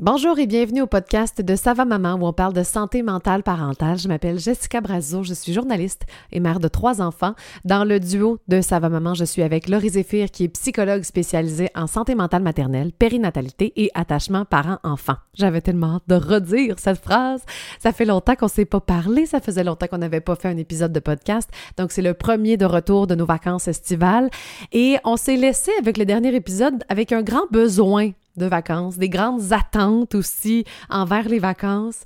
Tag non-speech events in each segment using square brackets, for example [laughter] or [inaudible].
Bonjour et bienvenue au podcast de Sava Maman où on parle de santé mentale parentale. Je m'appelle Jessica Brazo, je suis journaliste et mère de trois enfants. Dans le duo de Sava Maman, je suis avec Laurie Zéphir qui est psychologue spécialisée en santé mentale maternelle, périnatalité et attachement parent-enfant. J'avais tellement hâte de redire cette phrase. Ça fait longtemps qu'on s'est pas parlé, ça faisait longtemps qu'on n'avait pas fait un épisode de podcast. Donc c'est le premier de retour de nos vacances estivales et on s'est laissé avec le dernier épisode avec un grand besoin de vacances, des grandes attentes aussi envers les vacances.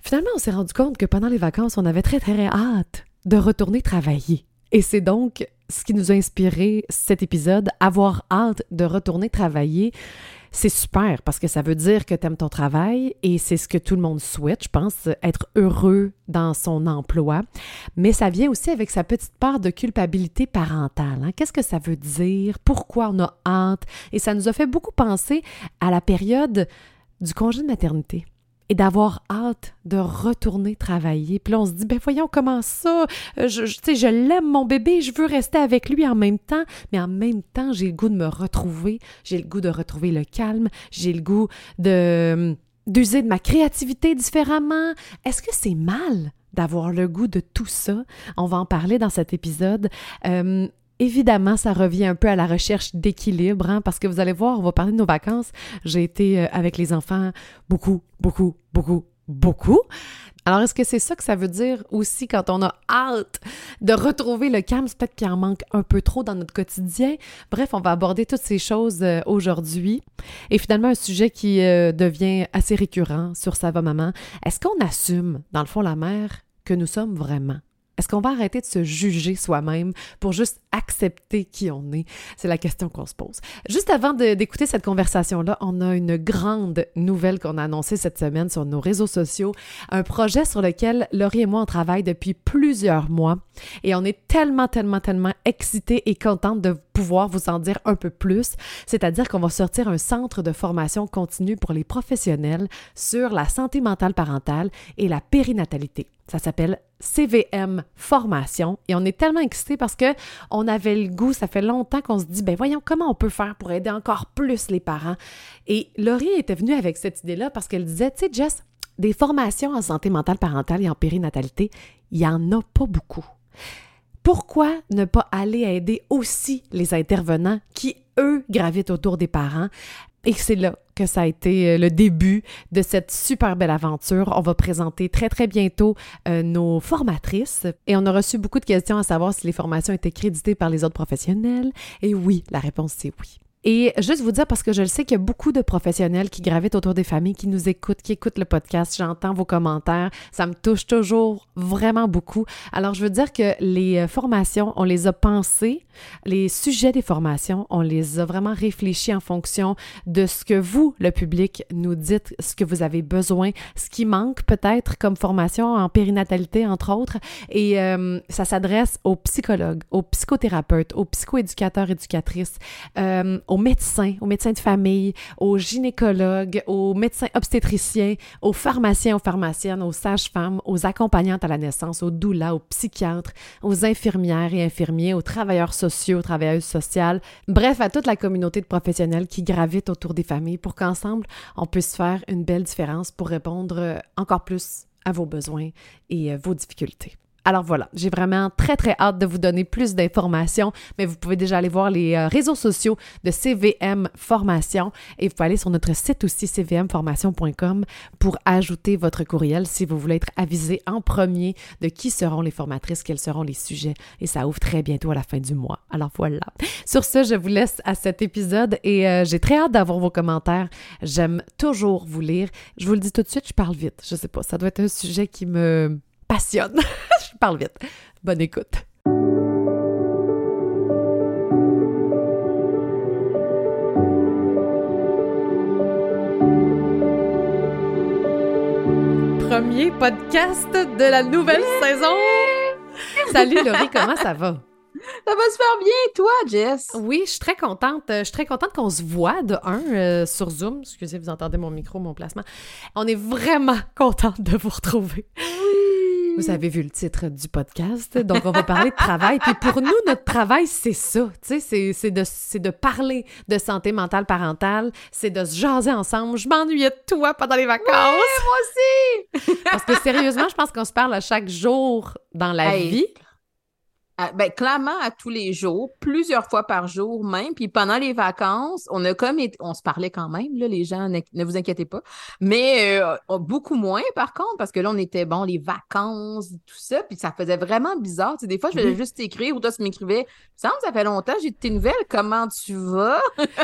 Finalement, on s'est rendu compte que pendant les vacances, on avait très très hâte de retourner travailler. Et c'est donc ce qui nous a inspiré cet épisode, avoir hâte de retourner travailler c'est super parce que ça veut dire que tu aimes ton travail et c'est ce que tout le monde souhaite, je pense, être heureux dans son emploi. Mais ça vient aussi avec sa petite part de culpabilité parentale. Hein. Qu'est-ce que ça veut dire? Pourquoi on a hâte? Et ça nous a fait beaucoup penser à la période du congé de maternité et d'avoir hâte de retourner travailler. Puis là, on se dit, ben voyons comment ça, euh, je, je l'aime mon bébé, je veux rester avec lui en même temps, mais en même temps, j'ai le goût de me retrouver, j'ai le goût de retrouver le calme, j'ai le goût de d'user de ma créativité différemment. Est-ce que c'est mal d'avoir le goût de tout ça? On va en parler dans cet épisode. Euh, Évidemment, ça revient un peu à la recherche d'équilibre, hein, parce que vous allez voir, on va parler de nos vacances. J'ai été euh, avec les enfants beaucoup, beaucoup, beaucoup, beaucoup. Alors, est-ce que c'est ça que ça veut dire aussi quand on a hâte de retrouver le calme? C'est peut-être qu'il en manque un peu trop dans notre quotidien. Bref, on va aborder toutes ces choses euh, aujourd'hui. Et finalement, un sujet qui euh, devient assez récurrent sur Ça maman. Est-ce qu'on assume, dans le fond, la mère, que nous sommes vraiment? Est-ce qu'on va arrêter de se juger soi-même pour juste accepter qui on est? C'est la question qu'on se pose. Juste avant d'écouter cette conversation-là, on a une grande nouvelle qu'on a annoncée cette semaine sur nos réseaux sociaux. Un projet sur lequel Laurie et moi, on travaille depuis plusieurs mois. Et on est tellement, tellement, tellement excités et contentes de pouvoir vous en dire un peu plus. C'est-à-dire qu'on va sortir un centre de formation continue pour les professionnels sur la santé mentale parentale et la périnatalité. Ça s'appelle CVM Formation et on est tellement excités parce que on avait le goût, ça fait longtemps qu'on se dit ben voyons comment on peut faire pour aider encore plus les parents? Et Laurie était venue avec cette idée-là parce qu'elle disait tu sais Jess, des formations en santé mentale parentale et en périnatalité, il y en a pas beaucoup. Pourquoi ne pas aller aider aussi les intervenants qui, eux, gravitent autour des parents? Et c'est là que ça a été euh, le début de cette super belle aventure. On va présenter très très bientôt euh, nos formatrices et on a reçu beaucoup de questions à savoir si les formations étaient créditées par les autres professionnels. Et oui, la réponse c'est oui. Et juste vous dire, parce que je le sais qu'il y a beaucoup de professionnels qui gravitent autour des familles, qui nous écoutent, qui écoutent le podcast, j'entends vos commentaires, ça me touche toujours vraiment beaucoup. Alors, je veux dire que les euh, formations, on les a pensées, les sujets des formations, on les a vraiment réfléchis en fonction de ce que vous, le public, nous dites, ce que vous avez besoin, ce qui manque peut-être comme formation en périnatalité, entre autres. Et euh, ça s'adresse aux psychologues, aux psychothérapeutes, aux psychoéducateurs, éducatrices, euh, aux médecins, aux médecins de famille, aux gynécologues, aux médecins obstétriciens, aux pharmaciens, aux pharmaciennes, aux sages-femmes, aux accompagnantes à la naissance, aux doulas, aux psychiatres, aux infirmières et infirmiers, aux travailleurs sociaux, aux travailleuses sociales, bref, à toute la communauté de professionnels qui gravitent autour des familles pour qu'ensemble, on puisse faire une belle différence pour répondre encore plus à vos besoins et euh, vos difficultés. Alors voilà, j'ai vraiment très très hâte de vous donner plus d'informations, mais vous pouvez déjà aller voir les euh, réseaux sociaux de CVM Formation et vous pouvez aller sur notre site aussi cvmformation.com pour ajouter votre courriel si vous voulez être avisé en premier de qui seront les formatrices, quels seront les sujets et ça ouvre très bientôt à la fin du mois. Alors voilà. Sur ce, je vous laisse à cet épisode et euh, j'ai très hâte d'avoir vos commentaires. J'aime toujours vous lire. Je vous le dis tout de suite, je parle vite. Je sais pas, ça doit être un sujet qui me passionne. [laughs] Je parle vite. Bonne écoute. Premier podcast de la nouvelle saison. Salut Laurie, comment ça va? [laughs] Ça va se faire bien, toi, Jess? Oui, je suis très contente. Je suis très contente qu'on se voit de un euh, sur Zoom. Excusez, vous entendez mon micro, mon placement. On est vraiment contente de vous retrouver. Oui! Vous avez vu le titre du podcast, donc on va parler de travail. Puis pour nous, notre travail, c'est ça, tu sais, c'est de, de parler de santé mentale parentale, c'est de se jaser ensemble. Je m'ennuyais de toi pendant les vacances. Ouais, moi aussi! Parce que sérieusement, je pense qu'on se parle à chaque jour dans la Hey. vie. Ben, clairement, à tous les jours, plusieurs fois par jour même. Puis pendant les vacances, on a comme été- on se parlait quand même, là, les gens, ne, vous inquiétez pas. Mais euh, beaucoup moins, par contre, parce que là, on était, bon, les vacances, tout ça. Puis ça faisait vraiment bizarre. Tu sais, des fois, je faisais Oui. juste écrire ou toi, tu m'écrivais. Ça ça fait longtemps, j'ai de tes nouvelles. Comment tu vas?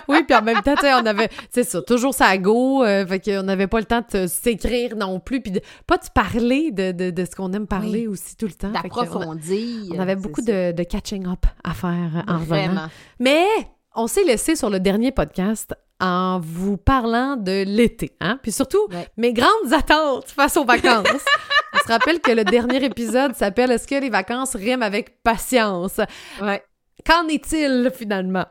Oui, puis en même temps, tu sais, on avait, c'est ça, toujours ça à go, euh, fait qu'on n'avait pas le temps de s'écrire non plus, puis de, pas de parler de, de, de ce qu'on aime parler aussi tout le temps. D'approfondir. On avait beaucoup. De, de catching up à faire en revenant. Vraiment. Mais on s'est laissé sur le dernier podcast en vous parlant de l'été, hein? Puis surtout, Ouais. mes grandes attentes face aux vacances. [laughs] on se rappelle que le dernier épisode s'appelle Est-ce que les vacances riment avec patience? Ouais. Qu'en est-il finalement?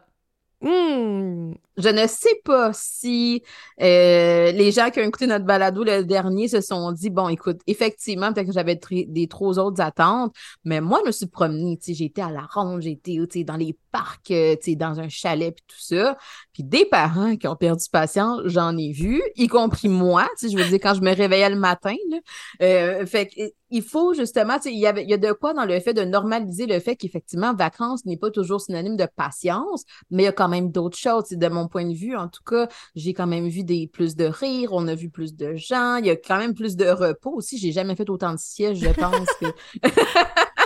Hmm. Je ne sais pas si euh, les gens qui ont écouté notre balado le dernier se sont dit bon, écoute, effectivement, peut-être que j'avais des trop autres attentes, mais moi, je me suis promenée, tu été à la ronde, sais, dans les parcs, euh, tu dans un chalet, puis tout ça. Puis des parents qui ont perdu patience, j'en ai vu, y compris moi, je veux dire, quand je me réveillais le matin, là. Euh, fait que, il faut justement, il y y a de quoi dans le fait de normaliser le fait qu'effectivement, vacances n'est pas toujours synonyme de patience, mais il y a quand même d'autres choses. De mon point de vue, en tout cas, j'ai quand même vu des plus de rire, on a vu plus de gens, il y a quand même plus de repos aussi. J'ai jamais fait autant de sièges, je pense que [laughs]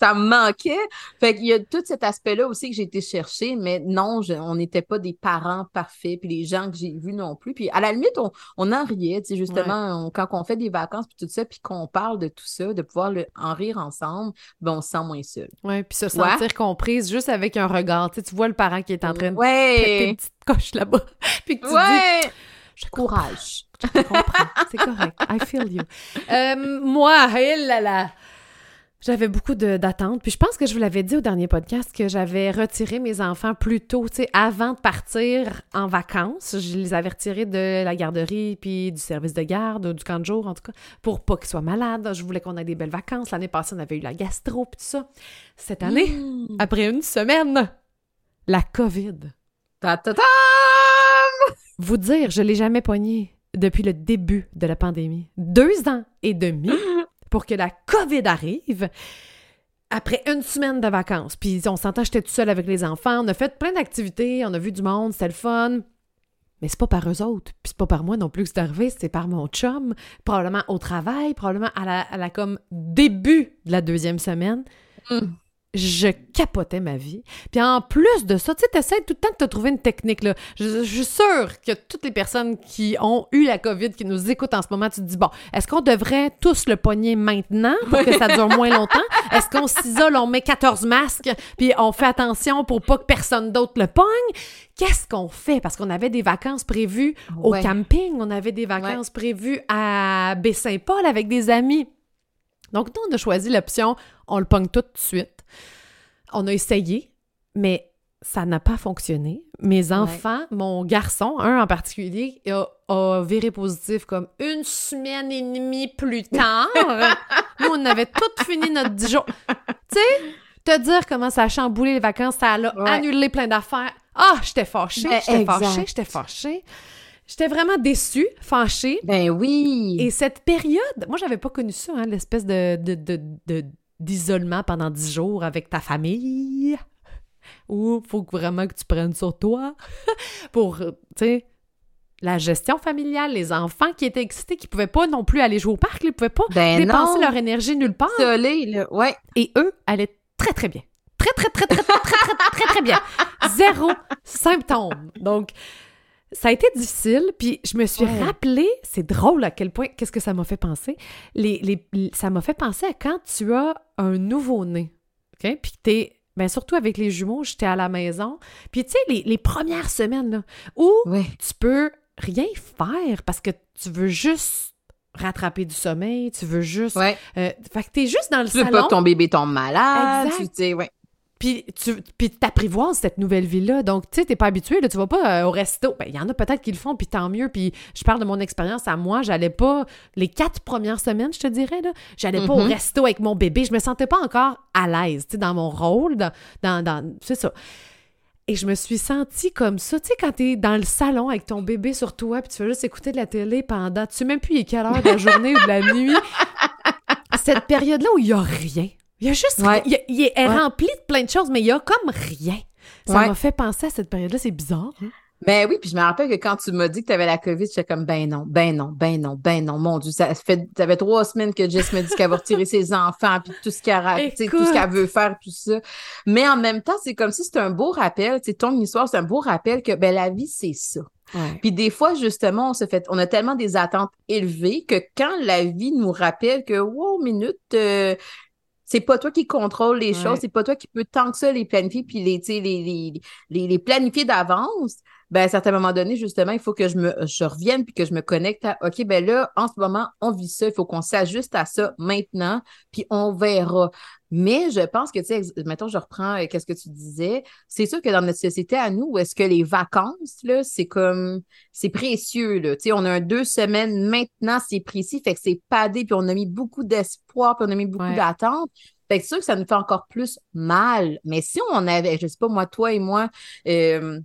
ça me manquait. Fait qu'il y a tout cet aspect-là aussi que j'ai été chercher, mais non, je- on n'était pas des parents parfaits, puis les gens que j'ai vus non plus. Puis à la limite, on, on en riait, tu sais, justement, on- quand on fait des vacances, puis tout ça, puis qu'on parle de tout ça, de pouvoir le- en rire ensemble, ben on se sent moins seul. Ouais, puis se Ouais. sentir comprise juste avec un regard. Tu sais, tu vois le parent qui est en train de péter Ouais! une petite coche là-bas, [laughs] puis que tu dis Ouais! Je comprends. Courage! Je te comprends. C'est correct. I feel you. Euh, moi, hé là là, j'avais beaucoup d'attentes. Puis je pense que je vous l'avais dit au dernier podcast que j'avais retiré mes enfants plus tôt, tu sais, avant de partir en vacances. Je les avais retirés de la garderie puis du service de garde, ou du camp de jour en tout cas, pour pas qu'ils soient malades. Je voulais qu'on ait des belles vacances. L'année passée, on avait eu la gastro puis tout ça. Cette année, Mmh. après une semaine, la COVID. Ta ta ta! Vous dire, je l'ai jamais pogné depuis le début de la pandémie. Deux ans et demi pour que la COVID arrive. Après une semaine de vacances, puis on s'entend, j'étais toute seule avec les enfants, on a fait plein d'activités, on a vu du monde, c'était le fun. Mais c'est pas par eux autres, puis c'est pas par moi non plus que c'est arrivé, c'est par mon chum, probablement au travail, probablement à la, à la comme début de la deuxième semaine. Mm. Je capotais ma vie. Puis en plus de ça, tu sais, t'essaies tout le temps de te trouver une technique, là. Je, je suis sûre que toutes les personnes qui ont eu la COVID, qui nous écoutent en ce moment, tu te dis, bon, est-ce qu'on devrait tous le pogner maintenant pour que ça dure moins longtemps? [laughs] Est-ce qu'on s'isole, on met 14 masques, puis on fait attention pour pas que personne d'autre le pogne? Qu'est-ce qu'on fait? Parce qu'on avait des vacances prévues au Ouais. camping, on avait des vacances prévues à Baie-Saint-Paul avec des amis. Donc, nous, on a choisi l'option, on le pogne tout de suite. On a essayé, mais ça n'a pas fonctionné. Mes enfants, mon garçon, un en particulier, a, a viré positif comme une semaine et demie plus tard. [laughs] Nous, on avait tout fini notre 10 jours. Tu sais, te dire comment ça a chamboulé les vacances, ça a Ouais. annulé plein d'affaires. Ah, j'étais fâchée, Ben, j'étais fâchée, j'étais fâchée. J'étais vraiment déçue, fâchée. Ben oui! Et cette période, moi, j'avais pas connu ça, hein, l'espèce de, de, de- de- d'isolement pendant dix jours avec ta famille, où faut vraiment que tu prennes sur toi [laughs] pour, euh, tu sais, la gestion familiale, les enfants qui étaient excités, qui pouvaient pas non plus aller jouer au parc, ils pouvaient pas Ben dépenser non! leur énergie nulle part, Isolé, là. Ouais. et eux allaient très, très bien. Très, très, très, très, très, très, très, très, très bien. Zéro symptôme. Donc, ça a été difficile, puis je me suis Ouais. rappelé, c'est drôle à quel point, qu'est-ce que ça m'a fait penser? Les, les- ça m'a fait penser à quand tu as un nouveau-né, OK? Puis que t'es, ben surtout avec les jumeaux, j'étais à la maison, puis tu sais, les, les premières semaines, là, où tu peux rien faire parce que tu veux juste rattraper du sommeil, tu veux juste... Ouais. euh, fait que t'es juste dans le Tu veux salon... pas que ton bébé tombe malade. Exact. Tu sais, ouais. Puis tu puis t'apprivoises cette nouvelle vie-là. Donc, tu sais, t'es pas habitué, là, tu vas pas euh, au resto. Ben, il y en a peut-être qui le font, puis tant mieux. Puis je parle de mon expérience à moi. J'allais pas, les quatre premières semaines, je te dirais, là, j'allais pas au Mhm. resto avec mon bébé. Je me sentais pas encore à l'aise, tu sais, dans mon rôle, dans, dans, dans- c'est ça. Et je me suis sentie comme ça, tu sais, quand t'es dans le salon avec ton bébé sur toi, puis tu fais juste écouter de la télé pendant, tu sais même plus il est quelle heure de la journée ou de la nuit. Cette période-là où il y a rien. Il y a juste Ouais. Il, est Ouais. rempli de plein de choses, mais il y a comme rien. Ça Ouais. m'a fait penser à cette période-là, c'est bizarre. hein? Ben oui, puis je me rappelle que quand tu m'as dit que tu avais la COVID, j'étais comme ben non, ben non, ben non, ben non, mon Dieu, ça fait ça fait trois semaines que Jess me dit qu'elle va retirer ses [laughs] enfants puis tout ce qu'elle tout ce qu'elle veut faire tout ça. Mais en même temps, c'est comme si c'était un beau rappel, sais, ton histoire, c'est un beau rappel que ben la vie c'est ça. Ouais. Puis des fois justement, on se fait on a tellement des attentes élevées que quand la vie nous rappelle que wow, minute euh, c'est pas toi qui contrôle les Ouais. choses, c'est pas toi qui peux tant que ça les planifier puis les, tu sais, les, les, les, les planifier d'avance. Ben, à un certain moment donné, justement, il faut que je me je revienne puis que je me connecte à OK, ben là, en ce moment, on vit ça, il faut qu'on s'ajuste à ça maintenant, puis on verra. Mais je pense que, tu sais, mettons, je reprends euh, qu'est-ce que tu disais. C'est sûr que dans notre société à nous, est-ce que les vacances, là, c'est comme, c'est précieux, là. Tu sais, on a un deux semaines maintenant, c'est précis, fait que c'est padé, puis on a mis beaucoup d'espoir, puis on a mis beaucoup Ouais. d'attentes. Fait que c'est sûr que ça nous fait encore plus mal. Mais si on avait, je sais pas, moi, toi et moi, euh,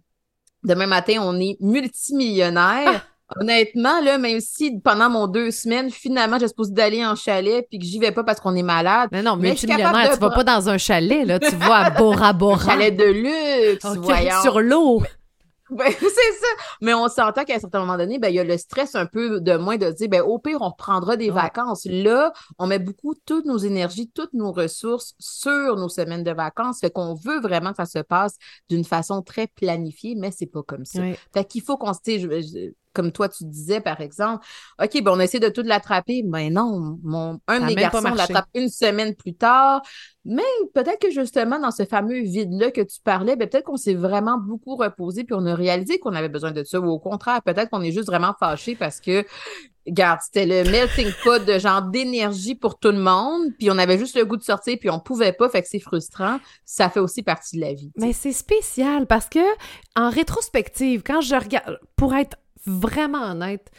demain matin, on est multimillionnaire. Honnêtement, là, même si pendant mon deux semaines, finalement, j'ai supposé d'aller en chalet puis que j'y vais pas parce qu'on est malade, Mais non, Mais multimillionnaire, de tu vas pas dans un chalet, là. Tu vas à Bora Bora. chalet de luxe, sur l'eau. Ben, [laughs] c'est ça. Mais on s'entend qu'à un certain moment donné, ben, il y a le stress un peu de moins de dire, ben, au pire, on reprendra des Ouais. vacances. Là, on met beaucoup toutes nos énergies, toutes nos ressources sur nos semaines de vacances. Fait qu'on veut vraiment que ça se passe d'une façon très planifiée, mais c'est pas comme ça. Ouais. Fait qu'il faut qu'on se comme toi, tu disais, par exemple, OK, ben, on essaie de tout l'attraper. Mais non, mon, un Ça de mes garçons l'attrape une semaine plus tard. Mais peut-être que justement, dans ce fameux vide-là que tu parlais, ben, peut-être qu'on s'est vraiment beaucoup reposé puis on a réalisé qu'on avait besoin de ça. Ou au contraire, peut-être qu'on est juste vraiment fâché parce que, regarde, c'était le melting pot de genre d'énergie pour tout le monde. Puis on avait juste le goût de sortir puis on pouvait pas. Fait que c'est frustrant. Ça fait aussi partie de la vie. Mais c'est spécial parce que, en rétrospective, quand je regarde, pour être vraiment honnête,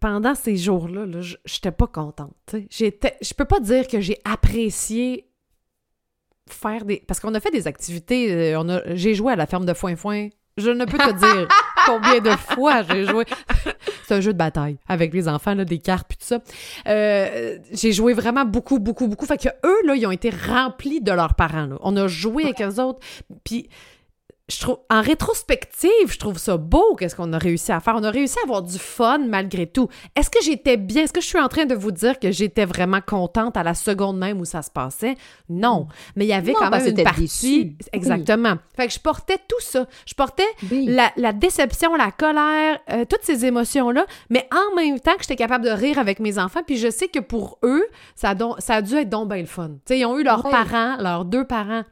pendant ces jours-là, là, je j'étais pas contente. je peux pas dire que j'ai apprécié faire des. Parce qu'on a fait des activités. euh, On a, j'ai joué à la ferme de foin foin. Je ne peux te dire [laughs] combien de fois j'ai joué. C'est un jeu de bataille avec les enfants, là, des cartes puis tout ça. Euh, j'ai joué vraiment beaucoup, beaucoup, beaucoup. Fait que eux, là, ils ont été remplis de leurs parents. là. On a joué avec eux autres. Puis je trouve, en rétrospective, je trouve ça beau, qu'est-ce qu'on a réussi à faire. On a réussi à avoir du fun malgré tout. Est-ce que j'étais bien? Est-ce que je suis en train de vous dire que j'étais vraiment contente à la seconde même où ça se passait? Non. Mais il y avait Non, quand même une partie. Exactement. Fait que je portais tout ça. Je portais Oui. la, la déception, la colère, euh, toutes ces émotions-là, mais en même temps que j'étais capable de rire avec mes enfants. Puis je sais que pour eux, ça a, don- ça a dû être donc bien le fun. Tu sais, ils ont eu leurs parents, leurs deux parents,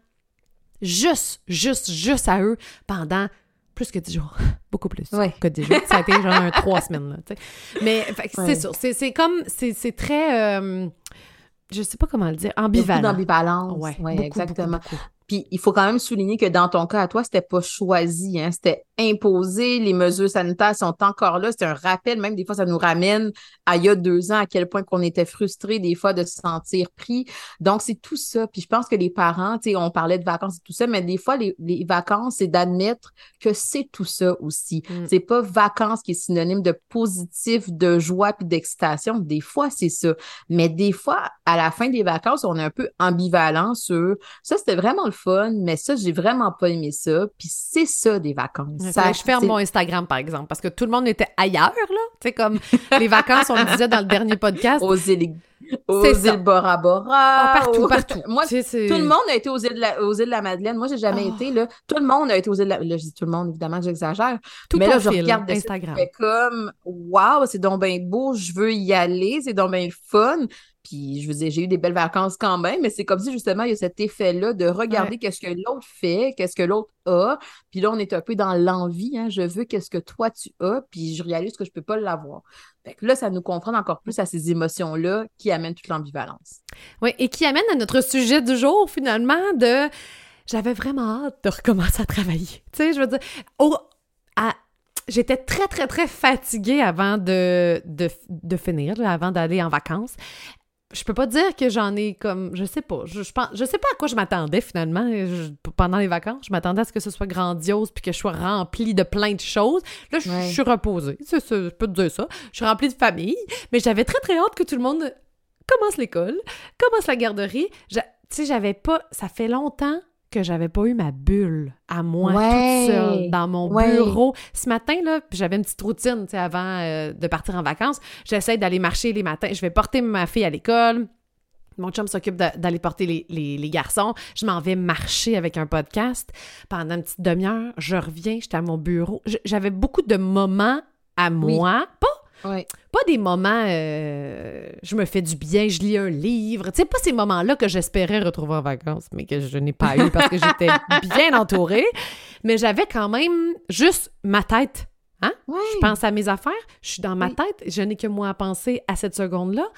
juste, juste, juste à eux pendant plus que dix jours. [laughs] Beaucoup plus Ouais. que dix jours. Ça a été genre un [laughs] trois semaines, là. Mais que Ouais. c'est sûr. C'est c'est comme, c'est c'est très, euh, je sais pas comment le dire, Il y a beaucoup ambivalent. d'ambivalence. Ouais, Ouais, beaucoup, exactement. beaucoup, beaucoup. Puis il faut quand même souligner que dans ton cas à toi, c'était pas choisi, hein, c'était imposé. Les mesures sanitaires sont encore là. C'est un rappel, même des fois, ça nous ramène à il y a deux ans à quel point qu'on était frustrés des fois de se sentir pris. Donc c'est tout ça. Puis je pense que les parents, tu sais, on parlait de vacances et tout ça, mais des fois les, les vacances, c'est d'admettre que c'est tout ça aussi. Mm. C'est pas vacances qui est synonyme de positif, de joie puis d'excitation. Des fois c'est ça, mais des fois à la fin des vacances, on est un peu ambivalent sur ça, c'était vraiment le fun, mais ça, j'ai vraiment pas aimé ça. Puis c'est ça, des vacances. Ça, je ferme c'est- mon Instagram, par exemple, parce que tout le monde était ailleurs, là. Tu sais, comme les vacances, on le disait dans le dernier podcast. Aux îles, aux C'est ça. îles Bora Bora. Ah, partout, aux- partout. [laughs] Moi, c'est- tout le monde a été aux îles de la, aux îles de la Madeleine. Moi, j'ai jamais Oh. été, là. Tout le monde a été aux îles de la... Là, je dis tout le monde, évidemment, j'exagère. tout mais là, je fil, regarde Instagram. Fait comme, waouh, c'est donc bien beau, je veux y aller, c'est donc bien fun. Puis, je veux dire, j'ai eu des belles vacances quand même, mais c'est comme si, justement, il y a cet effet-là de regarder qu'est-ce que l'autre fait, qu'est-ce que l'autre a. Puis là, on est un peu dans l'envie, hein. Je veux qu'est-ce que toi, tu as, puis je réalise que je peux pas l'avoir. Fait que là, ça nous confronte encore plus à ces émotions-là qui amènent toute l'ambivalence. Oui, et qui amène à notre sujet du jour, finalement, de j'avais vraiment hâte de recommencer à travailler. Tu sais, je veux dire, au, à, j'étais très, très, très fatiguée avant de, de, de finir, avant d'aller en vacances. Je peux pas dire que j'en ai comme. Je sais pas. Je, je, pense, je sais pas à quoi je m'attendais finalement pendant les vacances. Je m'attendais à ce que ce soit grandiose puis que je sois remplie de plein de choses. Là, je, suis reposée. je peux te dire ça. Je suis remplie de famille. Mais j'avais très, très hâte que tout le monde commence l'école, commence la garderie. Tu sais, j'avais pas. Ça fait longtemps que j'avais pas eu ma bulle à moi toute seule dans mon bureau. Ce matin, là, j'avais une petite routine avant euh, de partir en vacances. J'essaie d'aller marcher les matins. Je vais porter ma fille à l'école. Mon chum s'occupe d'aller porter les, les, garçons. Je m'en vais marcher avec un podcast pendant une petite demi-heure. Je reviens, j'étais à mon bureau. J'avais beaucoup de moments à moi. Pas pas des moments, euh, je me fais du bien, je lis un livre. Tu sais, pas ces moments-là que j'espérais retrouver en vacances, mais que je n'ai pas eu parce que j'étais [laughs] bien entourée. Mais j'avais quand même juste ma tête. Hein? Je pense à mes affaires, je suis dans ma tête, je n'ai que moi à penser à cette seconde-là.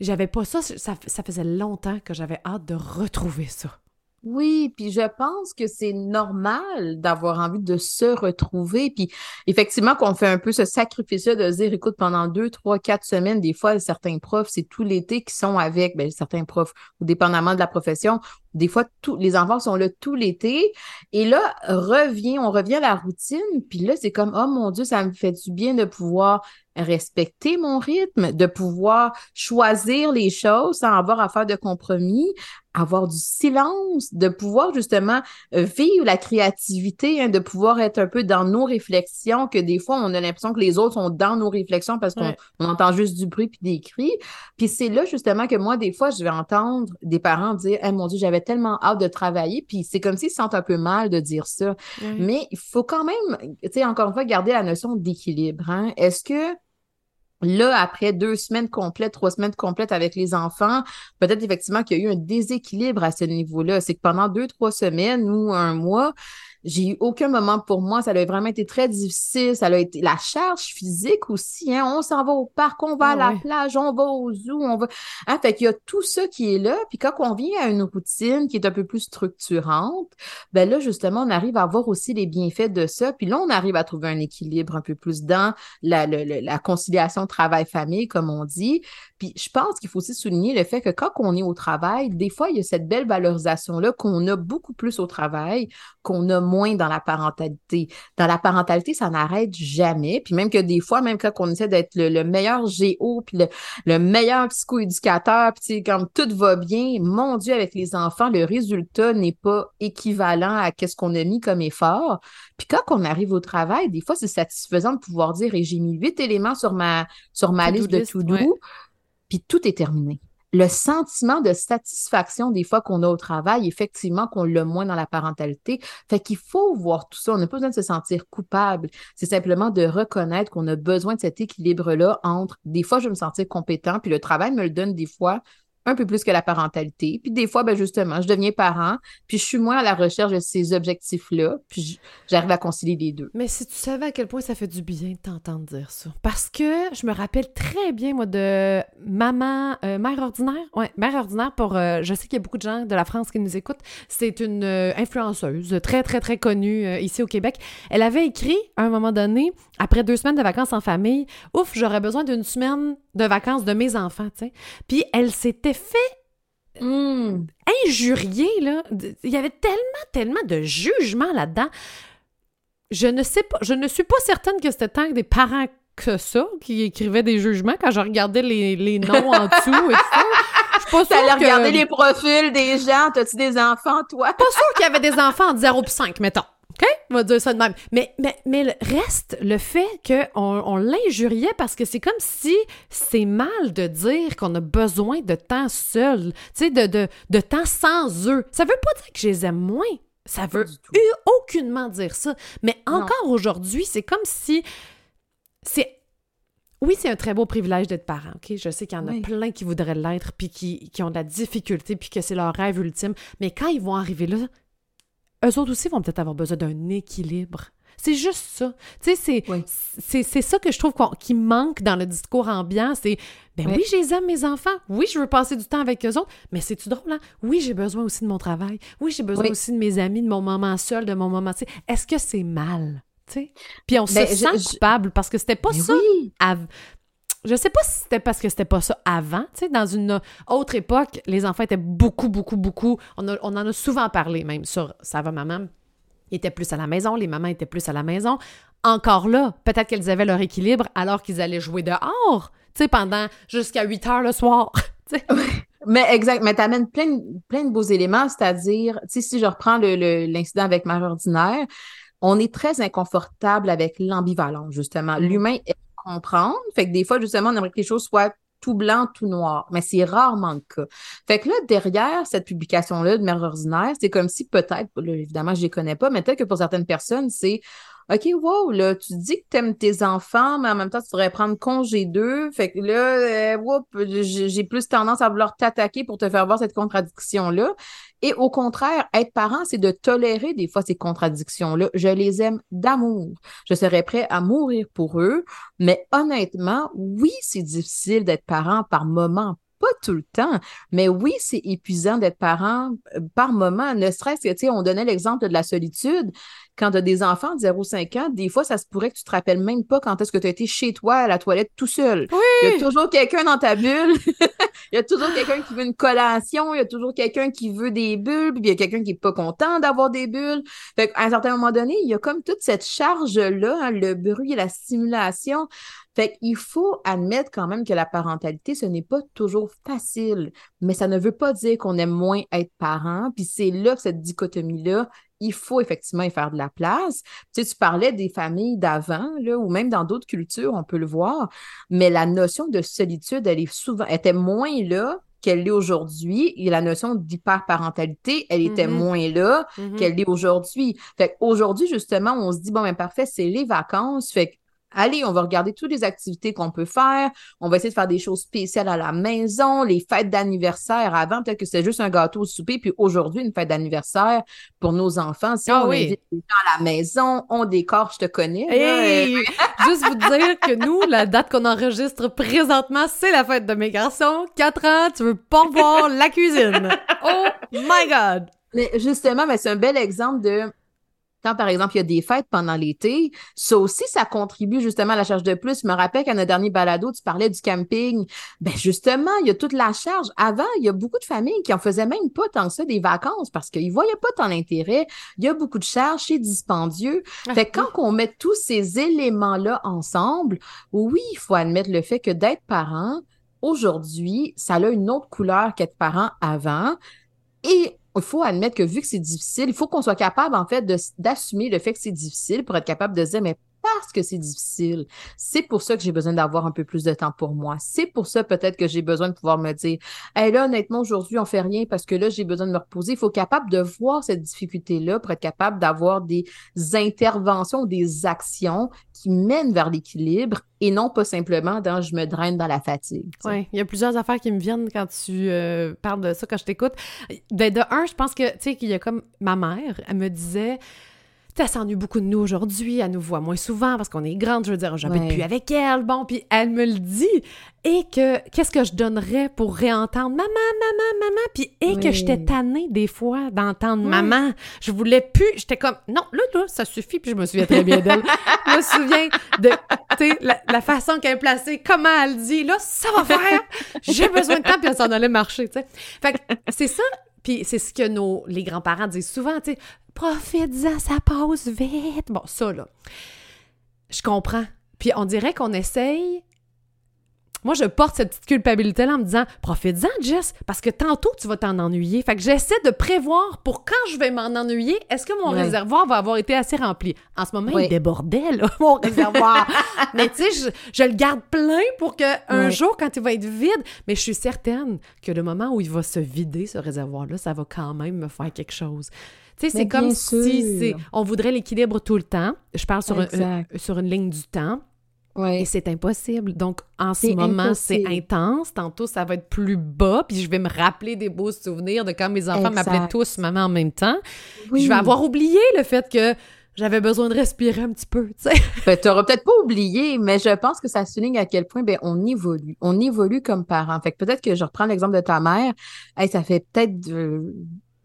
J'avais pas ça, ça faisait longtemps que j'avais hâte de retrouver ça. Oui, puis je pense que c'est normal d'avoir envie de se retrouver. Puis effectivement, qu'on fait un peu ce sacrifice-là de dire, écoute, pendant deux, trois, quatre semaines, des fois, certains profs, c'est tout l'été qui sont avec, ben, certains profs, ou dépendamment de la profession, des fois, tous les enfants sont là tout l'été. Et là, revient, on revient à la routine. Puis là, c'est comme, oh mon Dieu, ça me fait du bien de pouvoir respecter mon rythme, de pouvoir choisir les choses sans avoir à faire de compromis, avoir du silence, de pouvoir justement euh, vivre la créativité, hein, de pouvoir être un peu dans nos réflexions, que des fois, on a l'impression que les autres sont dans nos réflexions parce qu'on entend juste du bruit puis des cris. Puis c'est là justement que moi, des fois, je vais entendre des parents dire, eh mon Dieu, j'avais tellement hâte de travailler, puis c'est comme s'ils se sentent un peu mal de dire ça. Mais il faut quand même, tu sais, encore une fois, garder la notion d'équilibre. Hein. Est-ce que Là, après deux semaines complètes, trois semaines complètes avec les enfants, peut-être effectivement qu'il y a eu un déséquilibre à ce niveau-là. C'est que pendant deux, trois semaines ou un mois, j'ai eu aucun moment pour moi. Ça a vraiment été très difficile. Ça a été la charge physique aussi. Hein. On s'en va au parc, on va à ah la plage, on va au zoo, on va. Hein, fait qu'il y a tout ça qui est là. Puis quand on vient à une routine qui est un peu plus structurante, ben là, justement, on arrive à voir aussi les bienfaits de ça. Puis là, on arrive à trouver un équilibre un peu plus dans la, la, la conciliation travail-famille, comme on dit. Puis je pense qu'il faut aussi souligner le fait que quand on est au travail, des fois, il y a cette belle valorisation-là qu'on a beaucoup plus au travail, qu'on a moins dans la parentalité. Dans la parentalité, ça n'arrête jamais. Puis même que des fois, même quand on essaie d'être le, meilleur géo, puis le, meilleur psychoéducateur, puis comme tout va bien, mon Dieu, avec les enfants, le résultat n'est pas équivalent à ce qu'on a mis comme effort. Puis quand on arrive au travail, des fois, c'est satisfaisant de pouvoir dire, et j'ai mis huit éléments sur ma, sur ma liste de to-do, puis tout est terminé le sentiment de satisfaction des fois qu'on a au travail, effectivement, qu'on l'a moins dans la parentalité. Fait qu'il faut voir tout ça. On n'a pas besoin de se sentir coupable. C'est simplement de reconnaître qu'on a besoin de cet équilibre-là entre des fois, je vais me sentir compétent, puis le travail me le donne des fois un peu plus que la parentalité. Puis des fois, ben justement, je deviens parent, puis je suis moins à la recherche de ces objectifs-là, puis j'arrive à concilier les deux. Mais si tu savais à quel point ça fait du bien de t'entendre dire ça. Parce que je me rappelle très bien, moi, de maman, euh, mère ordinaire. Ouais, mère ordinaire pour. Euh, je sais qu'il y a beaucoup de gens de la France qui nous écoutent. C'est une euh, influenceuse très, très, très connue ici au Québec. Elle avait écrit à un moment donné, après deux semaines de vacances en famille, ouf, j'aurais besoin d'une semaine de vacances de mes enfants, tu sais. Puis elle s'était fait hmm. injurier, là. Il y avait tellement, tellement de jugement là-dedans. Je ne sais pas, je ne suis pas certaine que c'était tant que des parents que ça qui écrivaient des jugements quand je regardais les, les [laughs] noms en dessous et tout ça. Je suis pas sûre que... regarder les profils des gens. T'as-tu des enfants, toi? Pas sûr qu'il y avait des enfants entre 0 et 5, mettons. OK? On va dire ça de même. Mais, mais, mais le reste, le fait qu'on on, l'injuriait parce que c'est comme si c'est mal de dire qu'on a besoin de temps seul, tu sais, de, de, de temps sans eux. Ça veut pas dire que je les aime moins. Ça veut aucunement dire ça. Mais encore aujourd'hui, c'est comme si c'est oui, c'est un très beau privilège d'être parent, OK? Je sais qu'il y en a plein qui voudraient l'être, puis qui, qui, ont de la difficulté, puis que c'est leur rêve ultime. Mais quand ils vont arriver là, eux autres aussi vont peut-être avoir besoin d'un équilibre. C'est juste ça. Tu sais, c'est c'est ça que je trouve qui manque dans le discours ambiant. C'est, ben oui. je les aime, mes enfants. Oui, je veux passer du temps avec eux autres. Mais c'est-tu drôle, hein? Oui, j'ai besoin aussi de mon travail. Oui, j'ai besoin aussi de mes amis, de mon moment seul, de mon moment... Est-ce que c'est mal? sais? Puis on se ben, sent coupable parce que c'était pas ça. Oui. Je sais pas si c'était parce que c'était pas ça avant. Tu sais, dans une autre époque, les enfants étaient beaucoup, beaucoup, beaucoup. On, en a souvent parlé, même sur Ça va, maman. Ils étaient plus à la maison, les mamans étaient plus à la maison. Encore là, peut-être qu'elles avaient leur équilibre alors qu'ils allaient jouer dehors, tu sais, pendant jusqu'à 8 heures le soir. [laughs] Mais exact, mais tu amènes plein, plein de beaux éléments, c'est-à-dire, tu sais, si je reprends l'incident avec mère ordinaire, on est très inconfortable avec l'ambivalence, justement. Mm-hmm. L'humain est comprendre. Fait que des fois, justement, on aimerait que les choses soient tout blanc, tout noir, mais c'est rarement le cas. Fait que là, derrière cette publication-là de Mère ordinaire, c'est comme si peut-être, évidemment, je les connais pas, mais peut-être que pour certaines personnes, c'est OK, wow, là, tu dis que tu aimes tes enfants, mais en même temps, tu devrais prendre congé d'eux. Fait que là, euh, j'ai plus tendance à vouloir t'attaquer pour te faire voir cette contradiction-là. Et au contraire, être parent, c'est de tolérer des fois ces contradictions-là. Je les aime d'amour. Je serais prêt à mourir pour eux. Mais honnêtement, oui, c'est difficile d'être parent par moment, pas tout le temps, mais oui, c'est épuisant d'être parent euh, par moment, ne serait-ce que, tu sais, on donnait l'exemple de la solitude. Quand tu as des enfants de 0-5 ans, des fois, ça se pourrait que tu te rappelles même pas quand est-ce que tu as été chez toi à la toilette tout seul. Il y a toujours quelqu'un dans ta bulle. [laughs] il y a toujours quelqu'un qui veut une collation. Il y a toujours quelqu'un qui veut des bulles. Puis il y a quelqu'un qui est pas content d'avoir des bulles. Fait qu'à un certain moment donné, il y a comme toute cette charge-là, hein, le bruit et la stimulation. Fait qu'il faut admettre quand même que la parentalité, ce n'est pas toujours facile, mais ça ne veut pas dire qu'on aime moins être parent. Puis c'est là que cette dichotomie-là, il faut effectivement y faire de la place. Tu sais, tu parlais des familles d'avant, là, ou même dans d'autres cultures, on peut le voir, mais la notion de solitude, elle est souvent, était moins là qu'elle l'est aujourd'hui. Et la notion d'hyperparentalité, elle était mm-hmm. moins là mm-hmm. qu'elle l'est aujourd'hui. Fait qu'aujourd'hui, justement, on se dit, bon, ben parfait, c'est les vacances. Fait que Allez, on va regarder toutes les activités qu'on peut faire. On va essayer de faire des choses spéciales à la maison, les fêtes d'anniversaire. Avant, peut-être que c'était juste un gâteau au souper, puis aujourd'hui, une fête d'anniversaire pour nos enfants. Si ah on invite les gens à la maison, on décore, je te connais. [laughs] juste vous dire que nous, la date qu'on enregistre présentement, c'est la fête de mes garçons. Quatre ans, tu veux pas voir la cuisine. [laughs] Oh my God! Mais justement, mais c'est un bel exemple de quand, par exemple, il y a des fêtes pendant l'été, ça aussi, ça contribue justement à la charge de plus. Je me rappelle qu'à notre dernier balado, tu parlais du camping. Ben justement, il y a toute la charge. Avant, il y a beaucoup de familles qui en faisaient même pas tant que ça des vacances parce qu'ils voyaient pas tant l'intérêt. Il y a beaucoup de charges, c'est dispendieux. Ah, fait que quand on met tous ces éléments-là ensemble, oui, il faut admettre le fait que d'être parent, aujourd'hui, ça a une autre couleur qu'être parent avant. Et il faut admettre que vu que c'est difficile, il faut qu'on soit capable, en fait, d'assumer le fait que c'est difficile pour être capable de dire, mais parce que c'est difficile. C'est pour ça que j'ai besoin d'avoir un peu plus de temps pour moi. C'est pour ça peut-être que j'ai besoin de pouvoir me dire, hey, là, honnêtement, aujourd'hui, on fait rien parce que là, j'ai besoin de me reposer. Il faut être capable de voir cette difficulté-là pour être capable d'avoir des interventions, des actions qui mènent vers l'équilibre et non pas simplement dans je me draine dans la fatigue. Oui, il y a plusieurs affaires qui me viennent quand tu euh, parles de ça, quand je t'écoute. De, de un, je pense que, tu sais, qu'il y a comme ma mère, elle me disait, elle s'ennuie beaucoup de nous aujourd'hui, elle nous voit moins souvent parce qu'on est grande, je veux dire, j'habite plus avec elle, bon, puis elle me le dit, et que qu'est-ce que je donnerais pour réentendre maman, maman, maman, puis et que j'étais tannée des fois d'entendre maman, je voulais plus, j'étais comme, non, là, là, ça suffit, puis je me souviens très bien d'elle, je me souviens de, tu sais, la, façon qu'elle est placée, comment elle dit, là, ça va faire, j'ai besoin de temps, puis elle s'en allait marcher, tu sais. Fait que c'est ça, puis c'est ce que nos, les grands-parents disent souvent, tu sais, profite-en, ça passe vite. Bon, ça, là, je comprends. Puis on dirait qu'on essaye moi, je porte cette petite culpabilité-là en me disant Profite-en, Jess, parce que tantôt, tu vas t'en ennuyer. Fait que j'essaie de prévoir pour quand je vais m'en ennuyer, est-ce que mon réservoir va avoir été assez rempli? En ce moment, il débordait, là, mon réservoir. [laughs] mais tu sais, je, le garde plein pour que un jour, quand il va être vide, mais je suis certaine que le moment où il va se vider, ce réservoir-là, ça va quand même me faire quelque chose. Tu sais, c'est comme si on voudrait l'équilibre tout le temps. Je parle sur, sur une ligne du temps. Et c'est impossible. Donc, en ce moment, c'est intense. Tantôt, ça va être plus bas. Puis je vais me rappeler des beaux souvenirs de quand mes enfants m'appelaient tous maman en même temps. Je vais avoir oublié le fait que j'avais besoin de respirer un petit peu, tu sais. [laughs] Ben, peut-être pas oublié, mais je pense que ça souligne à quel point, ben, on évolue. On évolue comme parents. Fait que peut-être que je reprends l'exemple de ta mère. Hey, ça fait peut-être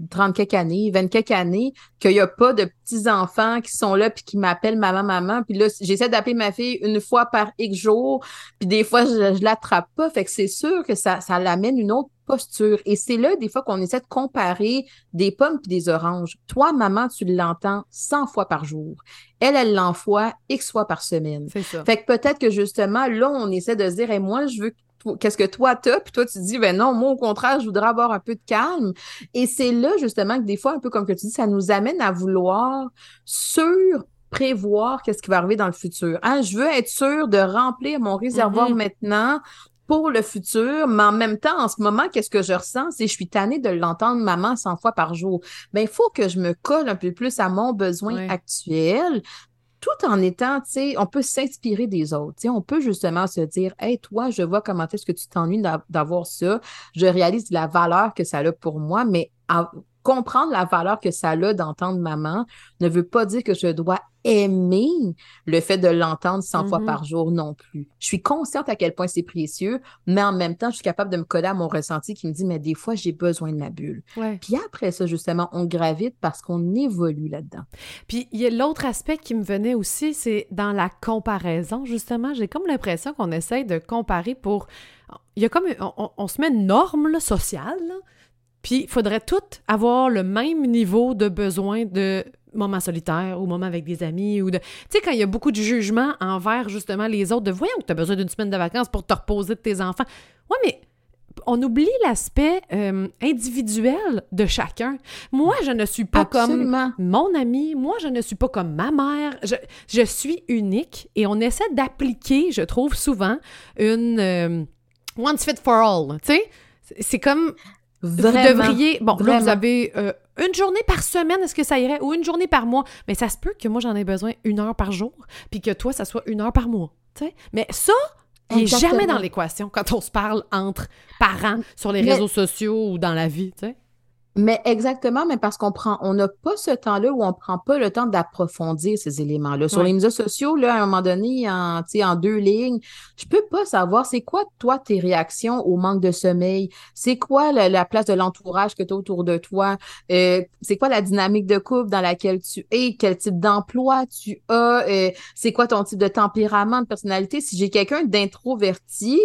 30 quelques années, 20 quelques années, qu'il n'y a pas de petits-enfants qui sont là puis qui m'appellent maman, maman. Puis là, j'essaie d'appeler ma fille une fois par X jours, puis des fois, je, je l'attrape pas. Fait que c'est sûr que ça, ça l'amène une autre posture. Et c'est là, des fois, qu'on essaie de comparer des pommes puis des oranges. Toi, maman, tu l'entends 100 fois par jour. Elle, elle l'envoie X fois par semaine. Ça. Fait que peut-être que justement, là, on essaie de se dire, et moi, je veux qu'est-ce que toi t'as, puis toi tu dis, ben non, moi au contraire, je voudrais avoir un peu de calme. Et c'est là justement que des fois, un peu comme que tu dis, ça nous amène à vouloir sur prévoir qu'est-ce qui va arriver dans le futur. Hein? Je veux être sûr de remplir mon réservoir Mhm. maintenant pour le futur, mais en même temps, en ce moment, qu'est-ce que je ressens? C'est je suis tannée de l'entendre maman 100 fois par jour. Ben, il faut que je me colle un peu plus à mon besoin actuel, tout en étant, tu sais, on peut s'inspirer des autres. Tu sais, on peut justement se dire, hey, toi, je vois comment est-ce que tu t'ennuies d'a- d'avoir ça. Je réalise la valeur que ça a pour moi, mais comprendre la valeur que ça a d'entendre maman ne veut pas dire que je dois aimer le fait de l'entendre 100 fois Mhm. par jour non plus. Je suis consciente à quel point c'est précieux, mais en même temps, je suis capable de me coller à mon ressenti qui me dit, mais des fois, j'ai besoin de ma bulle. Ouais. Puis après ça, justement, on gravite parce qu'on évolue là-dedans. Puis il y a l'autre aspect qui me venait aussi, c'est dans la comparaison, justement. J'ai comme l'impression qu'on essaye de comparer pour. Il y a comme. On, on- on se met une norme là, sociale, là, puis il faudrait toutes avoir le même niveau de besoin de moments solitaires ou moments avec des amis ou de... Tu sais, quand il y a beaucoup de jugement envers, justement, les autres, de voyons que tu as besoin d'une semaine de vacances pour te reposer de tes enfants. Ouais, mais on oublie l'aspect euh, individuel de chacun. Moi, je ne suis pas comme mon ami, moi, je ne suis pas comme ma mère. Je, je suis unique et on essaie d'appliquer, je trouve souvent, une euh, one fit for all. Tu sais, c'est comme Vraiment. vous devriez. Bon, là, vous avez euh, une journée par semaine, est-ce que ça irait? Ou une journée par mois? Mais ça se peut que moi, j'en ai besoin une heure par jour, puis que toi, ça soit une heure par mois. Mais ça, il n'est jamais dans l'équation quand on se parle entre parents sur les Mais- réseaux sociaux ou dans la vie. Mais exactement, mais parce qu'on prend, on n'a pas ce temps-là où on prend pas le temps d'approfondir ces éléments-là. Sur Ouais. les médias sociaux, là, à un moment donné, en, tu sais, en deux lignes, je peux pas savoir c'est quoi, toi, tes réactions au manque de sommeil? C'est quoi la, la place de l'entourage que tu as autour de toi? Euh, c'est quoi la dynamique de couple dans laquelle tu es? Quel type d'emploi tu as? Euh, c'est quoi ton type de tempérament, de personnalité? Si j'ai quelqu'un d'introverti,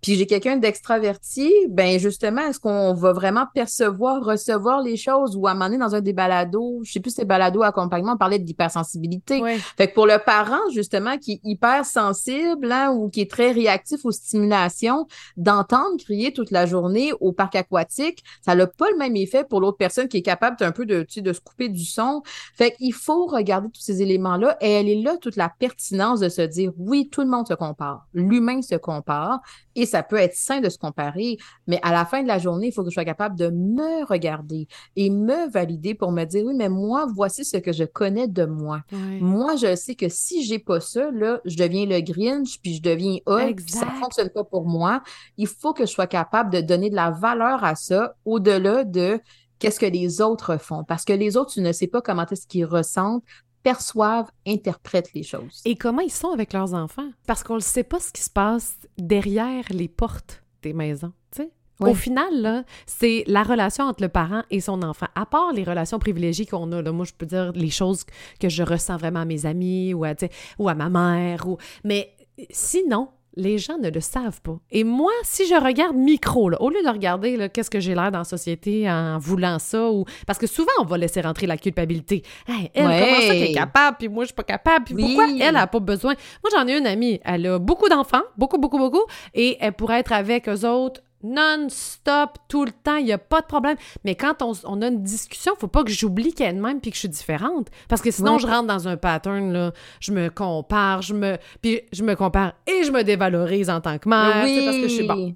puis j'ai quelqu'un d'extraverti, ben justement, est-ce qu'on va vraiment percevoir, recevoir les choses ou à un moment donné dans un des balados, je sais plus si c'est balado accompagnement, on parlait d'hypersensibilité. Ouais. Fait que pour le parent, justement, qui est hyper sensible hein, ou qui est très réactif aux stimulations, d'entendre crier toute la journée au parc aquatique, ça n'a pas le même effet pour l'autre personne qui est capable un peu de, tu sais, de se couper du son. Fait qu'il faut regarder tous ces éléments-là et elle est là toute la pertinence de se dire, oui, tout le monde se compare. L'humain se compare et ça peut être sain de se comparer, mais à la fin de la journée, il faut que je sois capable de me regarder et me valider pour me dire, oui, mais moi, voici ce que je connais de moi. Moi, je sais que si j'ai pas ça, là, je deviens le Grinch, puis je deviens Hulk, puis ça fonctionne pas pour moi. Il faut que je sois capable de donner de la valeur à ça au-delà de qu'est-ce que les autres font. Parce que les autres, tu ne sais pas comment est-ce qu'ils ressentent, perçoivent, interprètent les choses. Et comment ils sont avec leurs enfants? Parce qu'on ne sait pas ce qui se passe derrière les portes des maisons. tu sais? Ouais. Au final, c'est la relation entre le parent et son enfant. À part les relations privilégiées qu'on a, là, moi, je peux dire les choses que je ressens vraiment à mes amis ou à, ou à ma mère. Ou... Mais sinon, les gens ne le savent pas. Et moi, si je regarde micro, là, au lieu de regarder qu'est-ce que j'ai l'air dans la société en voulant ça, ou parce que souvent, on va laisser rentrer la culpabilité. Hey, elle, Ouais. comment ça qu'elle est capable, puis moi, je suis pas capable, puis Oui. pourquoi elle a pas besoin? Moi, j'en ai une amie, elle a beaucoup d'enfants, beaucoup, beaucoup, beaucoup, et elle pourrait être avec eux autres non-stop, tout le temps, il n'y a pas de problème. Mais quand on, on a une discussion, faut pas que j'oublie qu'elle est de même puis que je suis différente. Parce que sinon, je rentre dans un pattern, là, je me compare, je me... Puis je me compare et je me dévalorise en tant que mère, sais, parce que je suis bon.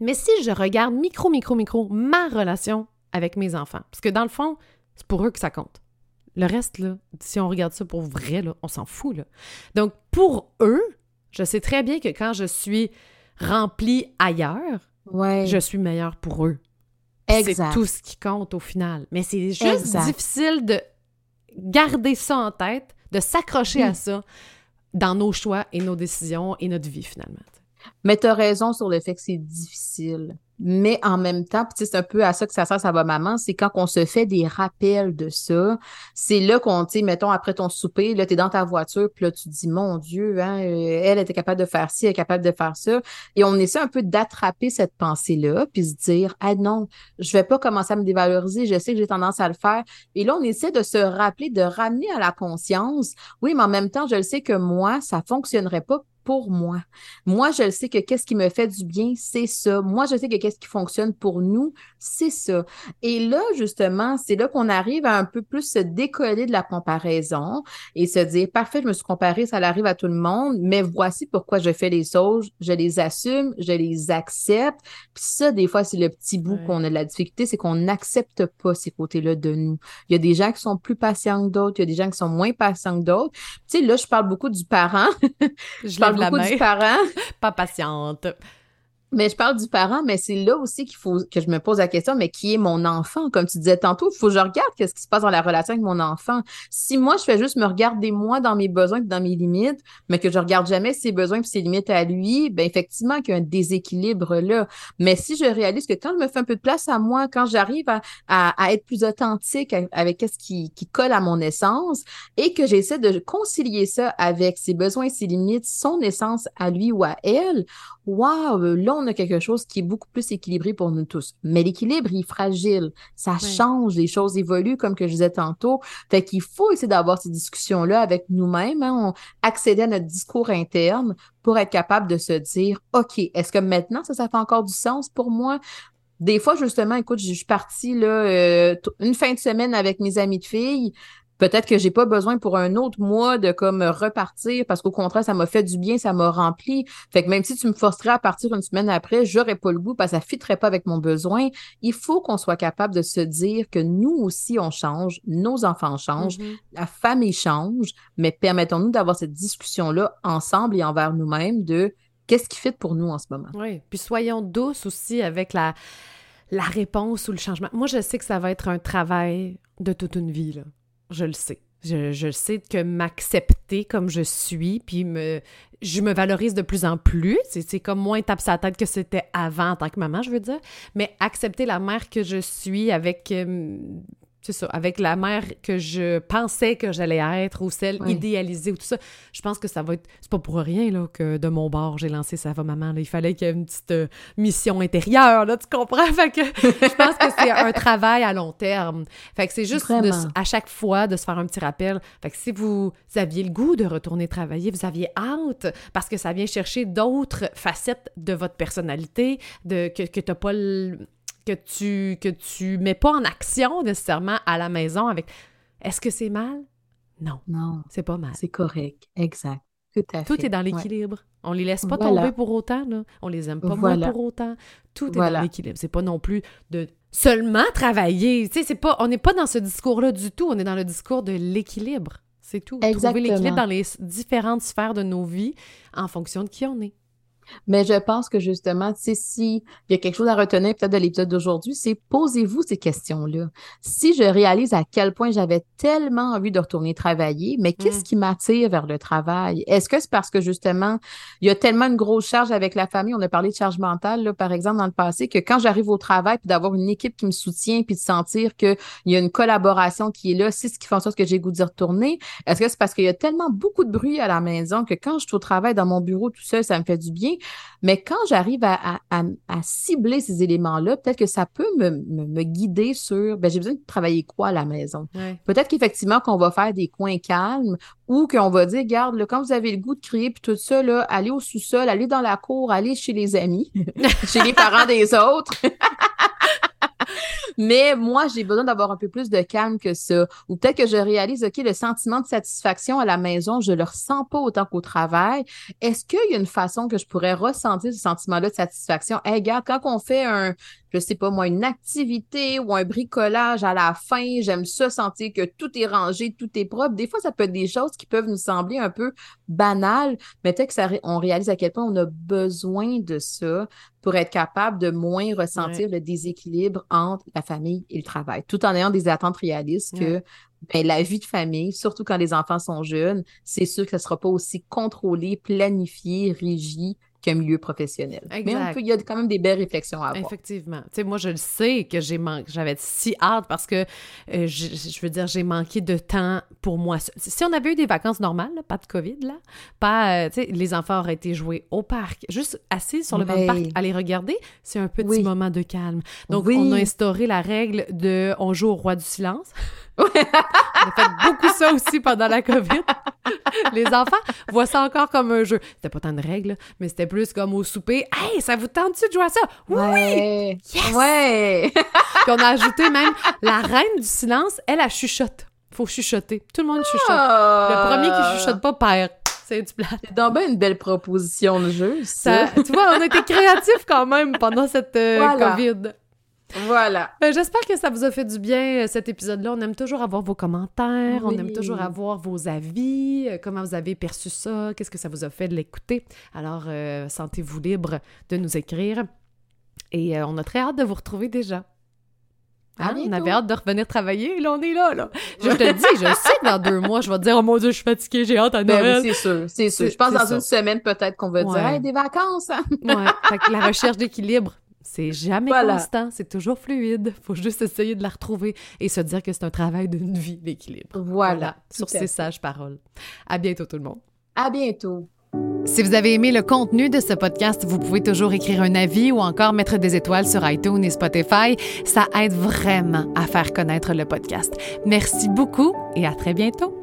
Mais si je regarde micro, micro, micro, ma relation avec mes enfants, parce que dans le fond, c'est pour eux que ça compte. Le reste, là, si on regarde ça pour vrai, là, on s'en fout. Là. Donc, pour eux, je sais très bien que quand je suis remplie ailleurs, Ouais. je suis meilleure pour eux. C'est tout ce qui compte au final. Mais c'est juste Exact. difficile de garder ça en tête de s'accrocher à Oui. ça dans nos choix et nos décisions et notre vie, finalement. Mais tu as raison sur le fait que c'est difficile. Mais en même temps, c'est un peu à ça que ça sert, ça va maman, c'est quand on se fait des rappels de ça, c'est là qu'on, tu mettons, après ton souper, là, tu es dans ta voiture, puis là, tu dis, mon Dieu, hein, euh, elle était capable de faire ci, elle est capable de faire ça. Et on essaie un peu d'attraper cette pensée-là, puis se dire, ah non, je vais pas commencer à me dévaloriser, je sais que j'ai tendance à le faire. Et là, on essaie de se rappeler, de ramener à la conscience, oui, mais en même temps, je le sais que moi, ça fonctionnerait pas pour moi. Moi, je sais que qu'est-ce qui me fait du bien, c'est ça. Moi, je sais que qu'est-ce qui fonctionne pour nous, c'est ça. Et là, justement, c'est là qu'on arrive à un peu plus se décoller de la comparaison et se dire, parfait, je me suis comparée, ça arrive à tout le monde, mais voici pourquoi je fais les choses, je les assume, je les accepte. Puis ça, des fois, c'est le petit bout Ouais. qu'on a de la difficulté, c'est qu'on n'accepte pas ces côtés-là de nous. Il y a des gens qui sont plus patients que d'autres, il y a des gens qui sont moins patients que d'autres. Tu sais, là, je parle beaucoup du parent, [laughs] Je je parle la beaucoup main, du parent. [laughs] pas patiente. Mais je parle du parent, mais c'est là aussi qu'il faut que je me pose la question, mais qui est mon enfant? Comme tu disais tantôt, il faut que je regarde qu'est-ce qui se passe dans la relation avec mon enfant. Si moi, je fais juste me regarder moi dans mes besoins et dans mes limites, mais que je regarde jamais ses besoins et ses limites à lui, ben effectivement qu'il y a un déséquilibre là. Mais si je réalise que quand je me fais un peu de place à moi, quand j'arrive à, à, être plus authentique avec qu'est-ce qui, qui colle à mon essence et que j'essaie de concilier ça avec ses besoins ses limites, son essence à lui ou à elle, Wow, là, on a quelque chose qui est beaucoup plus équilibré pour nous tous. Mais l'équilibre, il est fragile. Ça Oui. change, les choses évoluent, comme que je disais tantôt. Fait qu'il faut essayer d'avoir ces discussions-là avec nous-mêmes, hein, on- accéder à notre discours interne pour être capable de se dire, OK, est-ce que maintenant, ça, ça fait encore du sens pour moi? Des fois, justement, écoute, je suis partie là, euh, une fin de semaine avec mes amis de filles. Peut-être que j'ai pas besoin pour un autre mois de comme repartir parce qu'au contraire, ça m'a fait du bien, ça m'a rempli. Fait que même si tu me forcerais à partir une semaine après, j'aurais pas le goût parce que ça fitterait pas avec mon besoin. Il faut qu'on soit capable de se dire que nous aussi, on change, nos enfants changent, Mhm. la famille change, mais permettons-nous d'avoir cette discussion-là ensemble et envers nous-mêmes de qu'est-ce qui fit pour nous en ce moment. Oui, puis soyons douces aussi avec la, la réponse ou le changement. Moi, je sais que ça va être un travail de toute une vie, là. Je le sais. Je, je sais que m'accepter comme je suis, puis me, je me valorise de plus en plus. C'est comme moins tape sa tête que c'était avant en tant que maman, je veux dire. Mais accepter la mère que je suis avec... euh, c'est ça, avec la mère que je pensais que j'allais être ou celle Oui. idéalisée ou tout ça. Je pense que ça va être. C'est pas pour rien là, que de mon bord, j'ai lancé Ça va maman. là. Il fallait qu'il y ait une petite euh, mission intérieure, là, tu comprends? [laughs] Fait que je pense que c'est un travail à long terme. Fait que c'est juste de à chaque fois de se faire un petit rappel. Fait que si vous aviez le goût de retourner travailler, vous aviez hâte parce que ça vient chercher d'autres facettes de votre personnalité, de que, que t'as pas le- que tu que tu mets pas en action nécessairement à la maison avec est-ce que c'est mal? Non, Non, c'est pas mal. c'est correct. Exact. Tout à Tout fait. est dans Ouais. l'équilibre. On les laisse pas Voilà. tomber pour autant, là. On les aime pas Voilà. moins pour autant. Tout est Voilà. dans l'équilibre. C'est pas non plus de seulement travailler. Tu sais, c'est pas, on n'est pas dans ce discours-là du tout. On est dans le discours de l'équilibre. C'est tout. Trouver l'équilibre dans les différentes sphères de nos vies en fonction de qui on est. Mais je pense que justement, tu sais, si il y a quelque chose à retenir peut-être de l'épisode d'aujourd'hui, c'est posez-vous ces questions-là. Si je réalise à quel point j'avais tellement envie de retourner travailler, mais qu'est-ce Mm. qui m'attire vers le travail? Est-ce que c'est parce que justement, il y a tellement une grosse charge avec la famille, on a parlé de charge mentale, là, par exemple, dans le passé, que quand j'arrive au travail, puis d'avoir une équipe qui me soutient, puis de sentir qu'il y a une collaboration qui est là, c'est ce qui fait en sorte que j'ai goût d'y retourner. Est-ce que c'est parce qu'il y a tellement beaucoup de bruit à la maison que quand je suis au travail dans mon bureau tout seul, ça me fait du bien? Mais quand j'arrive à, à- à- à cibler ces éléments-là, peut-être que ça peut me, me- me guider sur, ben, j'ai besoin de travailler quoi à la maison? Ouais. Peut-être qu'effectivement qu'on va faire des coins calmes ou qu'on va dire, garde, là, quand vous avez le goût de crier puis tout ça, là, allez au sous-sol, allez dans la cour, allez chez les amis, [laughs] chez les parents des autres. [laughs] Mais moi, j'ai besoin d'avoir un peu plus de calme que ça. Ou peut-être que je réalise, OK, le sentiment de satisfaction à la maison, je le ressens pas autant qu'au travail. Est-ce qu'il y a une façon que je pourrais ressentir ce sentiment-là de satisfaction? Hey, regarde, quand on fait un, je sais pas moi, une activité ou un bricolage à la fin, j'aime ça sentir que tout est rangé, tout est propre. Des fois, ça peut être des choses qui peuvent nous sembler un peu banales, mais peut-être que ça, ré- on réalise à quel point on a besoin de ça pour être capable de moins ressentir le déséquilibre entre la famille et le travail, tout en ayant des attentes réalistes que ben, la vie de famille, surtout quand les enfants sont jeunes, c'est sûr que ça ne sera pas aussi contrôlé, planifié, régi qu'un milieu professionnel. Mais il y a quand même des belles réflexions à avoir. Effectivement. Tu sais, moi, je le sais que j'ai j'avais si hâte parce que, euh, je, veux dire, j'ai manqué de temps pour moi. Si on avait eu des vacances normales, pas de COVID, là, pas, euh, tu sais, les enfants auraient été joués au parc, juste assis sur le banc de parc à les regarder, c'est un petit moment de calme. Donc, on a instauré la règle de on joue au roi du silence. On a fait beaucoup ça aussi pendant la COVID. les enfants voient ça encore comme un jeu. C'était pas tant de règles, mais c'était plus comme au souper. Hey, ça vous tente-tu de jouer à ça? Oui! Ouais! Ouais! Puis on a ajouté même la reine du silence, elle, a chuchote. Faut chuchoter. Tout le monde chuchote. Le premier qui chuchote pas perd. C'est du plat. C'est donc bien une belle proposition de jeu, ça. tu vois, on a été créatifs quand même pendant cette euh, COVID. Voilà. Euh, j'espère que ça vous a fait du bien, euh, cet épisode-là. On aime toujours avoir vos commentaires, on aime toujours avoir vos avis, euh, comment vous avez perçu ça, qu'est-ce que ça vous a fait de l'écouter. Alors, sentez-vous libre de nous écrire. Et on a très hâte de vous retrouver déjà. Hein? On avait hâte de revenir travailler, là, on est là, là. Je [laughs] te dis, je sais que dans deux mois, je vais te dire, oh mon Dieu, je suis fatiguée, j'ai hâte à ben Noël. c'est sûr, c'est sûr. Je pense dans une semaine, peut-être qu'on va dire, hey, des vacances! Hein? ouais, fait que la recherche d'équilibre, c'est jamais constant, c'est toujours fluide. Faut juste essayer de la retrouver et se dire que c'est un travail d'une vie, l'équilibre. Voilà. Sur ces sages paroles. À bientôt tout le monde. À bientôt. Si vous avez aimé le contenu de ce podcast, vous pouvez toujours écrire un avis ou encore mettre des étoiles sur iTunes et Spotify. Ça aide vraiment à faire connaître le podcast. Merci beaucoup et à très bientôt.